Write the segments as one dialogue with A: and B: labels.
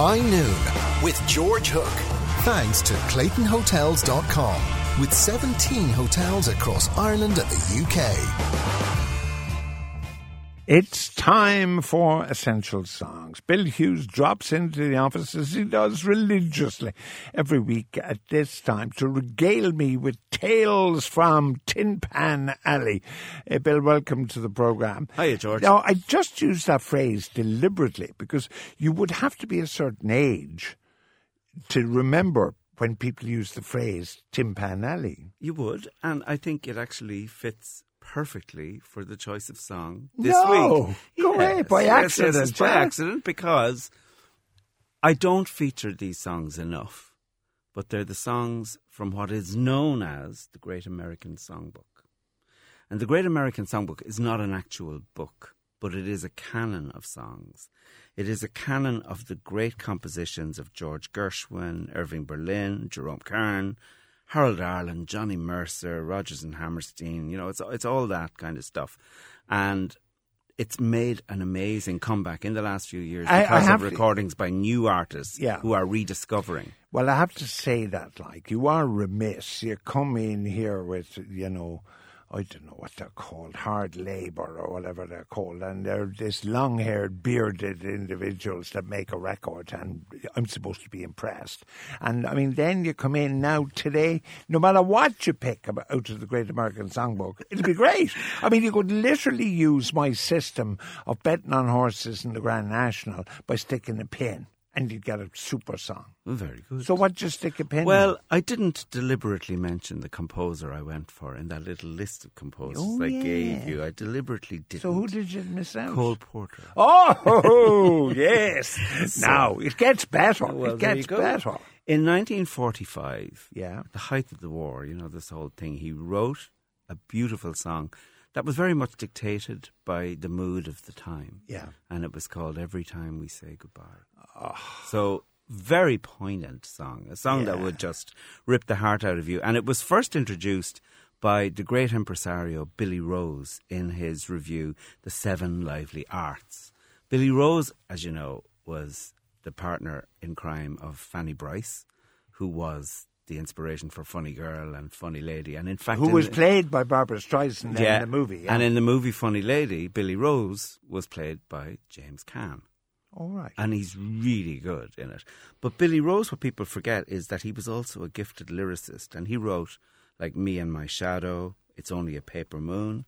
A: High Noon with George Hook. Thanks to ClaytonHotels.com with 17 hotels across Ireland and the UK.
B: It's time for Essential Songs. Bill Hughes drops into the office as he does religiously every week at this time to regale me with tales from Tin Pan Alley. Bill, welcome to the programme.
C: Hiya, George.
B: Now, I just use that phrase deliberately because you would have to be a certain age to remember when people use the phrase Tin Pan Alley.
C: You would, and I think it actually fits perfectly for the choice of song this
B: no,
C: week.
B: Go away, by
C: yes,
B: accident.
C: Yes, by accident because I don't feature these songs enough, but they're the songs from what is known as the Great American Songbook. And the Great American Songbook is not an actual book, but it is a canon of songs. It is a canon of the great compositions of George Gershwin, Irving Berlin, Jerome Kern, Harold Arlen, Johnny Mercer, Rodgers and Hammerstein. You know, it's it's all that kind of stuff, and it's made an amazing comeback in the last few years
B: I- I
C: because
B: have
C: of
B: to-
C: recordings by new artists
B: Yeah.
C: who are rediscovering.
B: Well, I have to say that, like, you are remiss. You come in here with, you know, I don't know what they're called, hard labour or whatever they're called, and they're this long haired, bearded individuals that make a record, and I'm supposed to be impressed. And I mean, then you come in now today, no matter what you pick out of the Great American Songbook, it'll be great. I mean, you could literally use my system of betting on horses in the Grand National by sticking a pin. And you get a super song.
C: Very good.
B: So what just stick a pin? in?
C: Well, I didn't deliberately mention the composer I went for in that little list of composers
B: Oh,
C: I
B: yeah.
C: gave you. I deliberately didn't.
B: So who did you miss out?
C: Cole Porter.
B: Oh yes. now it gets better.
C: Well,
B: it gets better.
C: In 1945,
B: Yeah.
C: the height of the war, you know, this whole thing, he wrote a beautiful song that was very much dictated by the mood of the time.
B: Yeah.
C: And it was called Every Time We Say Goodbye. Ah. So, very poignant song, a song that would just rip the heart out of you. And it was first introduced by the great impresario Billy Rose in his review, The Seven Lively Arts. Billy Rose, as you know, was the partner in crime of Fanny Brice, who was the inspiration for Funny Girl and Funny Lady. And in fact,
B: Who
C: in
B: was
C: the-
B: played by Barbra Streisand in the movie? Yeah.
C: And in the movie Funny Lady, Billy Rose was played by James Caan.
B: All right.
C: And he's really good in it. But Billy Rose, what people forget is that he was also a gifted lyricist. And he wrote, like Me and My Shadow, It's Only a Paper Moon,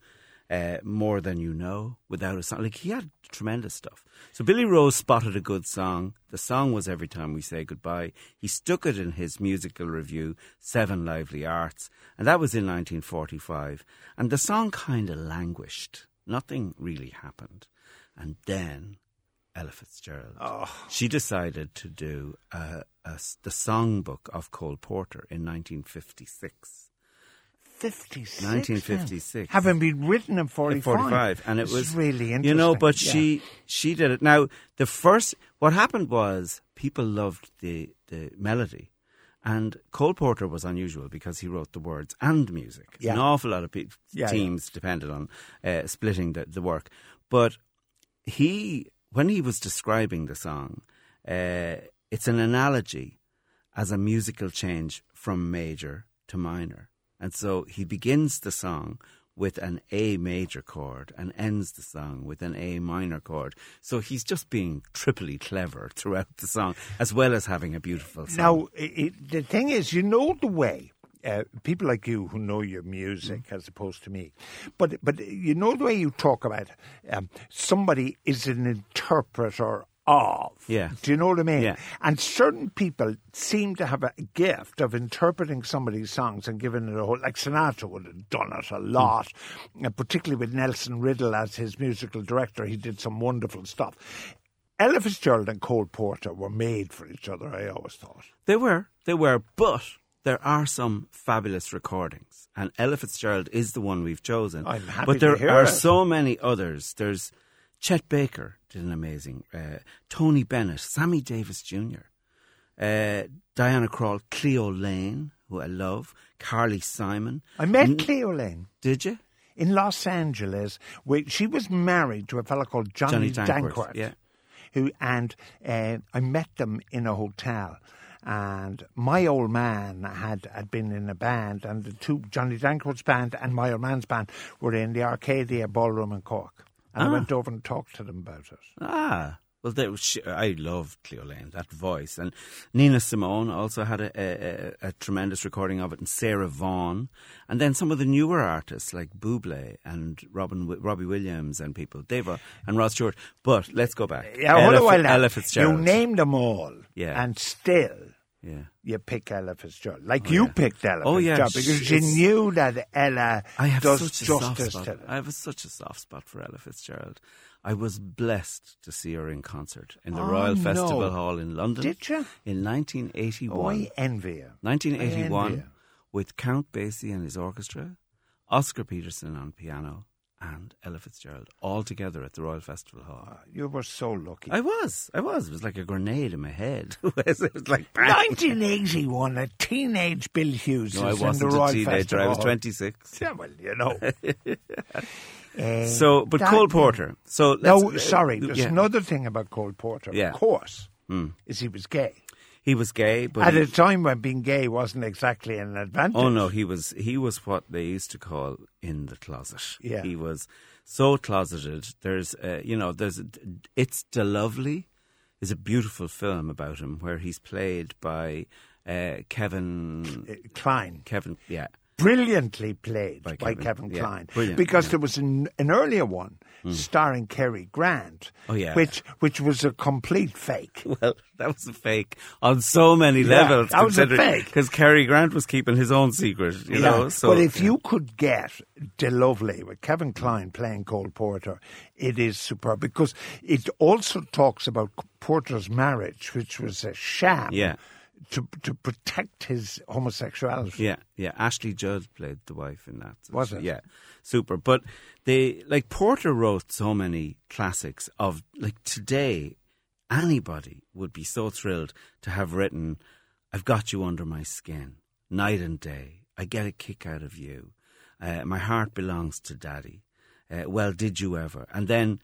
C: uh, More Than You Know, Without a Song. Like, he had tremendous stuff. So Billy Rose spotted a good song. The song was Every Time We Say Goodbye. He stuck it in his musical review, Seven Lively Arts. And that was in 1945. And the song kind of languished. Nothing really happened. And then Ella Fitzgerald. She decided to do uh, a the songbook of Cole Porter in 1956.
B: 56.
C: 1956.
B: Having been written in 45.
C: 45 and it
B: This
C: was
B: really interesting.
C: you know but
B: Yeah.
C: she she did it now the first what happened was people loved the the melody and Cole Porter was unusual because he wrote the words and music
B: Yeah.
C: an awful lot of pe-
B: Yeah,
C: teams depended on uh, splitting the, the work but he when he was describing the song uh, it's an analogy as a musical change from major to minor. And so he begins the song with an A major chord and ends the song with an A minor chord. So he's just being triply clever throughout the song, as well as having a beautiful song.
B: Now, it, the thing is, you know the way. Uh, people like you who know your music
C: Mm.
B: as opposed to me, but but you know the way you talk about um, somebody is an interpreter of.
C: Yeah.
B: Do you know what I mean?
C: Yeah.
B: And certain people seem to have a gift of interpreting somebody's songs and giving it a whole. Like Sinatra would have done it a lot, uh, particularly with Nelson Riddle as his musical director. He did some wonderful stuff. Ella Fitzgerald and Cole Porter were made for each other. I always thought.
C: They were, they were, but there are some fabulous recordings, and Ella Fitzgerald is the one we've chosen.
B: I'm happy
C: but
B: to
C: there
B: hear
C: are
B: it.
C: so many others. There's Chet Baker did an amazing, uh, Tony Bennett, Sammy Davis Jr., uh, Diana Krall, Cleo Laine, who I love, Carly Simon.
B: I met
C: N-
B: Cleo Laine
C: Did you?
B: in Los Angeles. Where she was married to a fellow called Johnny,
C: Johnny Dankworth, yeah.
B: who and uh, I met them in a hotel. And my old man had, had been in a band, and the two Johnny Dankworth's band and my old man's band were in the Arcadia Ballroom in Cork. And I
C: Ah.
B: went over and talked to them about it.
C: Ah, well, they, she, I love Cleo Laine, that voice. And Nina Simone also had a, a, a, tremendous recording of it, and Sarah Vaughan. And then some of the newer artists like Buble and Robin, Robbie Williams and people, Dave uh, and Rod Stewart. But let's go back.
B: Yeah, hold
C: Ella,
B: a while now.
C: Ella Fitzgerald.
B: You named them all.
C: Yeah.
B: And still,
C: Yeah.
B: you pick Ella Fitzgerald. Like oh, you
C: yeah.
B: picked Ella
C: Oh, yeah,
B: Fitzgerald because
C: sh-
B: you knew that Ella
C: I have
B: does
C: such a soft spot. I have a, such a soft spot for Ella Fitzgerald. I was blessed to see her in concert in the
B: Oh,
C: Royal
B: no.
C: Festival Hall in London.
B: Did you?
C: In 1981.
B: Oh, I envy you. I envy
C: 1981 with Count Basie and his orchestra, Oscar Peterson on piano, and Ella Fitzgerald all together at the Royal Festival Hall.
B: You were so lucky.
C: I was, I was. It was like a grenade in my head. it was like bang.
B: 1981, a teenage Bill Hughes
C: No, I
B: is in
C: wasn't
B: the
C: a
B: Royal
C: teenager.
B: Festival
C: I was 26.
B: Yeah, well, you know. Eh,
C: So, but Cole Porter. So
B: No,
C: let's-
B: sorry.
C: uh,
B: There's
C: yeah.
B: another thing about Cole Porter.
C: Yeah.
B: Of course,
C: Hmm.
B: is he was gay
C: He was gay, but
B: at
C: he-
B: a time when being gay wasn't exactly an advantage.
C: Oh no, he was he was what they used to call in the closet.
B: Yeah.
C: he was so closeted. There's, uh, you know, there's it's the lovely is a beautiful film about him where he's played by uh, Kevin
B: Uh, Kline.
C: Kevin yeah
B: brilliantly played by,
C: By
B: Kevin,
C: Kevin, yeah,
B: Kline.
C: brilliant,
B: because
C: yeah.
B: There was an, an earlier one hmm. starring Cary Grant,
C: Oh, yeah.
B: which which was a complete fake.
C: Well, that was a fake on so many levels.
B: that was a fake.
C: because Cary Grant was keeping his own secret. You know, so
B: but if you could get De Lovely with Kevin Kline playing Cole Porter, it is superb because it also talks about Porter's marriage, which was a sham.
C: Yeah.
B: To, to protect his homosexuality.
C: Yeah, yeah. Ashley Judd played the wife in that.
B: Was it?
C: Yeah, super. But they like Porter wrote so many classics of like today. Anybody would be so thrilled to have written, "I've got you under my skin, night and day. I get a kick out of you. Uh, my heart belongs to Daddy. Uh, well, did you ever?" And then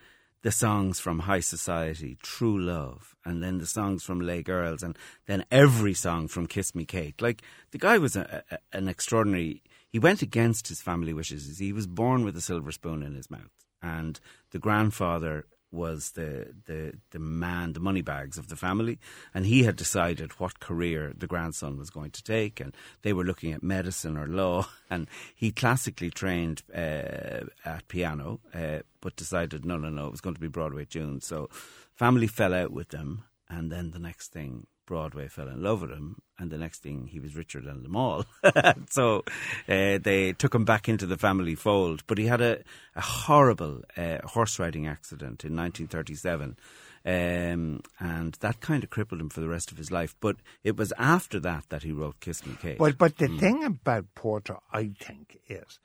C: the songs from High Society, True Love, and then the songs from Les Girls, and then every song from Kiss Me Kate. Like the guy was a, a, an extraordinary. He went against his family wishes. He was born with a silver spoon in his mouth, and the grandfather was the the the man, the money bags of the family, and he had decided what career the grandson was going to take, and they were looking at medicine or law, and he classically trained uh, at piano, uh, but decided no, no, no, it was going to be Broadway tunes. So, family fell out with them, and then the next thing. Broadway fell in love with him, and the next thing he was richer than them all. so uh, they took him back into the family fold. But he had a, a horrible uh, horse riding accident in 1937. Um, and that kind of crippled him for the rest of his life. But it was after that that he wrote Kiss Me Kate.
B: But but the
C: Hmm.
B: thing about Porter, I think, is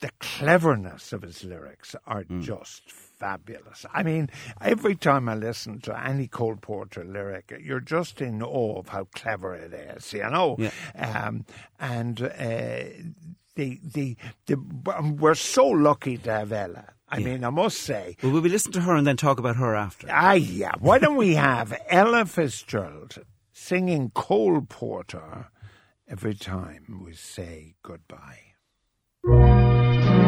B: the cleverness of his lyrics are
C: Hmm.
B: just fabulous. I mean, every time I listen to any Cole Porter lyric, you're just in awe of how clever it is, you know.
C: Yeah.
B: Um, and uh, the, the the we're so lucky to have Ella. I mean, I must say,
C: Well, will we listen to her and then talk about her after?
B: Ah, yeah. Why don't we have Ella Fitzgerald singing Cole Porter every time we say goodbye?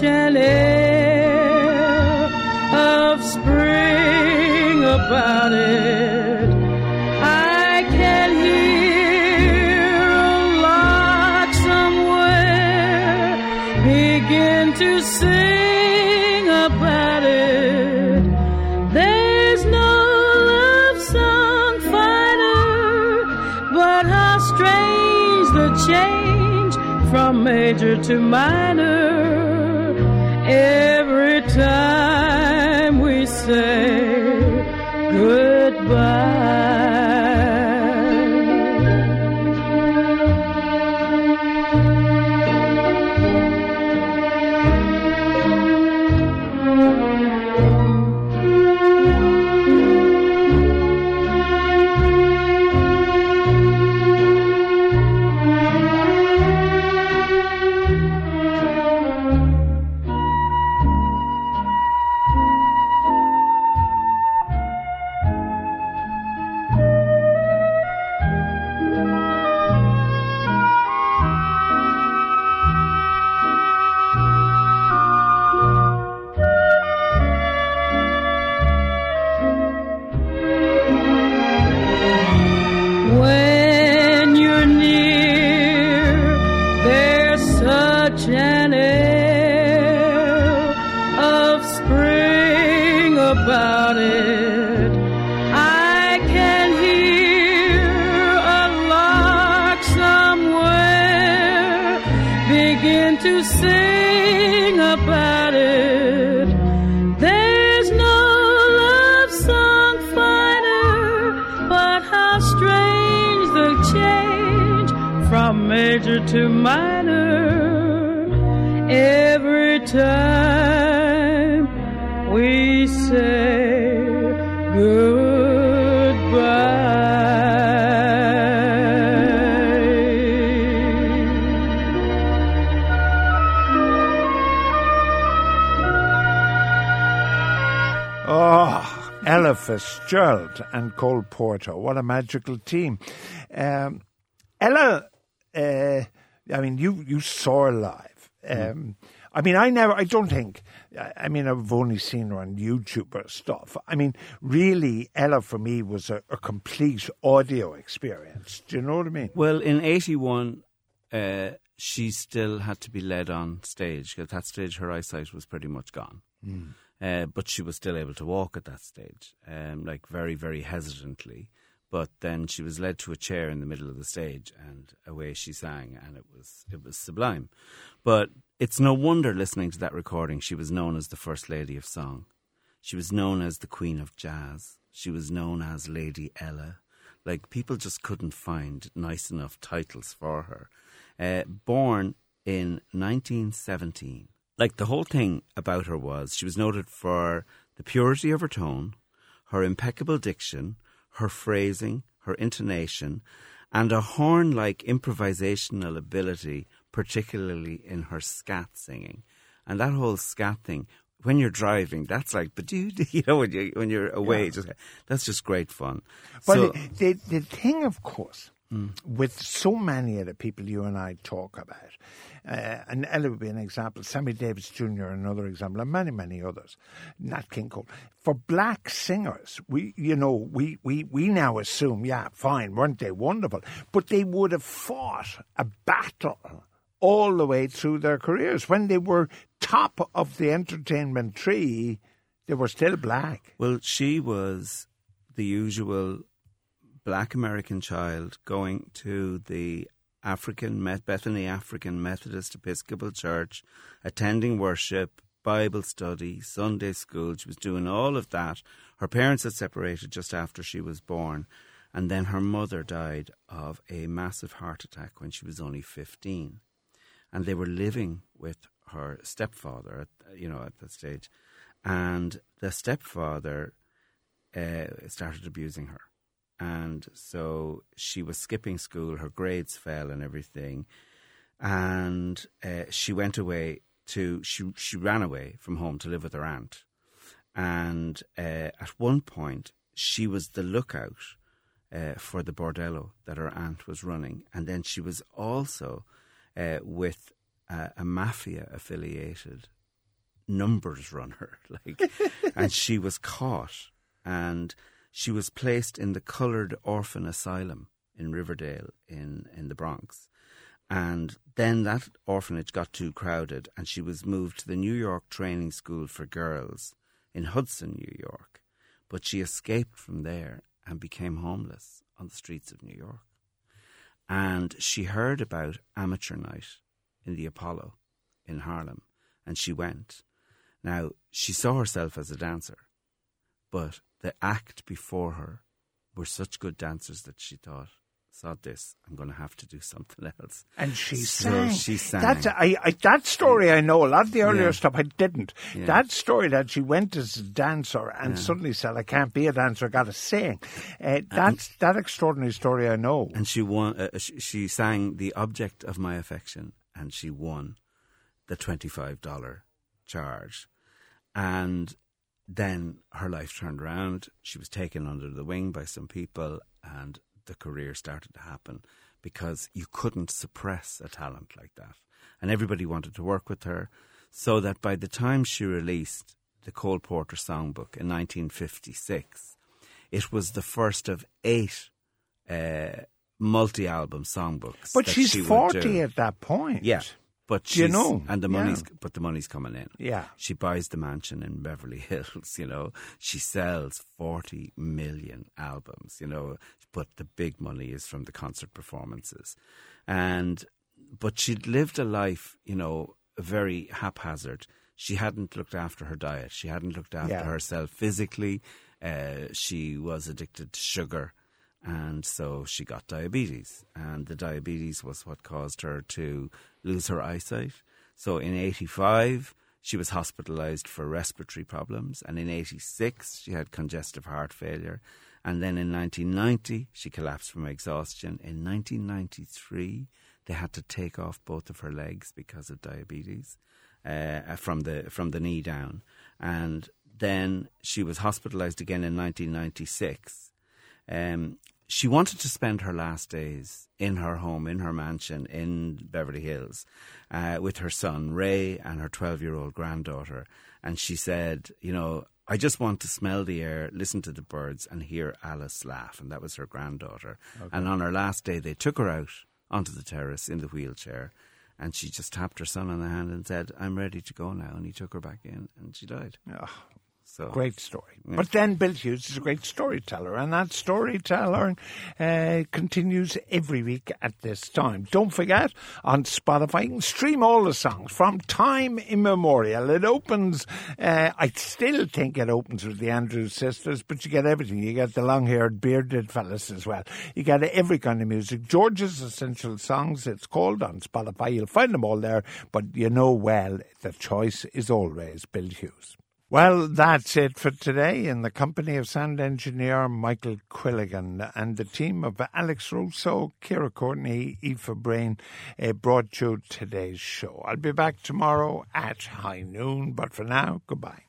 D: chill air of spring about it. I can hear a lark somewhere begin to sing about it. There's no love song finer, but how strange the change from major to minor every time we say goodbye. To sing about it. There's no love song finer, but how strange the change from major to minor every time
B: Ella Fitzgerald and Cole Porter. What a magical team. Um, Ella, uh, I mean, you, you saw her live. Um, I mean, I never, I don't think, I mean, I've only seen her on YouTube or stuff. I mean, really, Ella for me was a, a complete audio experience. Do you know what I mean?
C: Well, in 81, uh, she still had to be led on stage. At that stage, her eyesight was pretty much gone. Uh, but she was still able to walk at that stage, um, like very, very hesitantly. But then she was led to a chair in the middle of the stage, and away she sang, and it was it was sublime. But it's no wonder listening to that recording, she was known as the First Lady of Song. She was known as the Queen of Jazz. She was known as Lady Ella. Like people just couldn't find nice enough titles for her. Uh, born in 1917. Like the whole thing about her was she was noted for the purity of her tone, her impeccable diction, her phrasing, her intonation, and a horn like improvisational ability, particularly in her scat singing. And that whole scat thing, when you're driving, that's like, but you, you know, when, you, when you're away, just, that's just great fun.
B: But
C: So-
B: the, the, the thing, of course, with so many of the people you and I talk about, uh, and Ella would be an example, Sammy Davis Jr. another example, and many, many others, Nat King Cole. For black singers, we, you know, we, we, we now assume, yeah, fine, weren't they wonderful? But they would have fought a battle all the way through their careers. When they were top of the entertainment tree, they were still black.
C: Well, she was the usual black American child going to the African Bethany African Methodist Episcopal Church, attending worship, Bible study, Sunday school. She was doing all of that. Her parents had separated just after she was born, and then her mother died of a massive heart attack when she was only 15. And they were living with her stepfather, at, you know, at that stage. And the stepfather uh, started abusing her. And so she was skipping school, her grades fell and everything. And uh, she went away to, she, she ran away from home to live with her aunt. And uh, at one point, she was the lookout uh, for the bordello that her aunt was running. And then she was also uh, with uh, a mafia affiliated numbers runner like and she was caught and she was placed in the Coloured Orphan Asylum in Riverdale in, in the Bronx. And then that orphanage got too crowded, and she was moved to the New York Training School for Girls in Hudson, New York. But she escaped from there and became homeless on the streets of New York. And she heard about amateur night in the Apollo in Harlem, and she went. Now, she saw herself as a dancer, but the act before her were such good dancers that she thought, saw this, I'm going to have to do something else.
B: And she
C: So
B: sang.
C: she sang.
B: That's, I, I, that story I know. A lot of the earlier
C: Yeah.
B: stuff I didn't.
C: Yeah.
B: That story that she went as a dancer and suddenly said, I can't be a dancer, I got to sing. Uh, that's that extraordinary story I know.
C: and she won. Uh, she, she sang "The Object of My Affection," and she won the twenty-five dollar charge. And then her life turned around. She was taken under the wing by some people, and the career started to happen because you couldn't suppress a talent like that, and everybody wanted to work with her. So that by the time she released the Cole Porter Songbook in 1956, it was the first of eight uh, multi-album songbooks.
B: But she's
C: she would
B: 40
C: do.
B: at that point.
C: Yeah, but
B: you know?
C: and the
B: Yeah.
C: money's but the money's coming in.
B: Yeah.
C: she buys the mansion in Beverly Hills. You know, she sells forty million albums. You know, but the big money is from the concert performances, and but she'd lived a life. You know, very haphazard. She hadn't looked after her diet. She hadn't looked after
B: Yeah.
C: herself physically. Uh, she was addicted to sugar and so she got diabetes. And the diabetes was what caused her to lose her eyesight. So in 85 she was hospitalized for respiratory problems. And in 86 she had congestive heart failure. And then in 1990 she collapsed from exhaustion. In 1993 they had to take off both of her legs because of diabetes uh, from the from the knee down. And then she was hospitalized again in 1996 um, she wanted to spend her last days in her home, in her mansion in Beverly Hills, uh, with her son Ray and her 12 year old granddaughter. And she said, You know, I just want to smell the air, listen to the birds, and hear Alice laugh. And that was her granddaughter. And on her last day, they took her out onto the terrace in the wheelchair. And she just tapped her son on the hand and said, I'm ready to go now. And he took her back in, and she died.
B: Ah,
C: So
B: Great story. But then Bill Hughes is a great storyteller, and that storytelling uh, continues every week at this time. Don't forget, on Spotify, you can stream all the songs from time immemorial. It opens, uh, I still think it opens with the Andrews Sisters, but you get everything. You get the long haired, bearded fellas as well. You get every kind of music. George's Essential Songs, it's called on Spotify. You'll find them all there, but you know well, the choice is always Bill Hughes. Well, that's it for today. In the company of sound engineer Michael Quilligan and the team of Alex Russo, Kira Courtney, Aoife Brain uh, brought you today's show. I'll be back tomorrow at high noon, but for now, goodbye.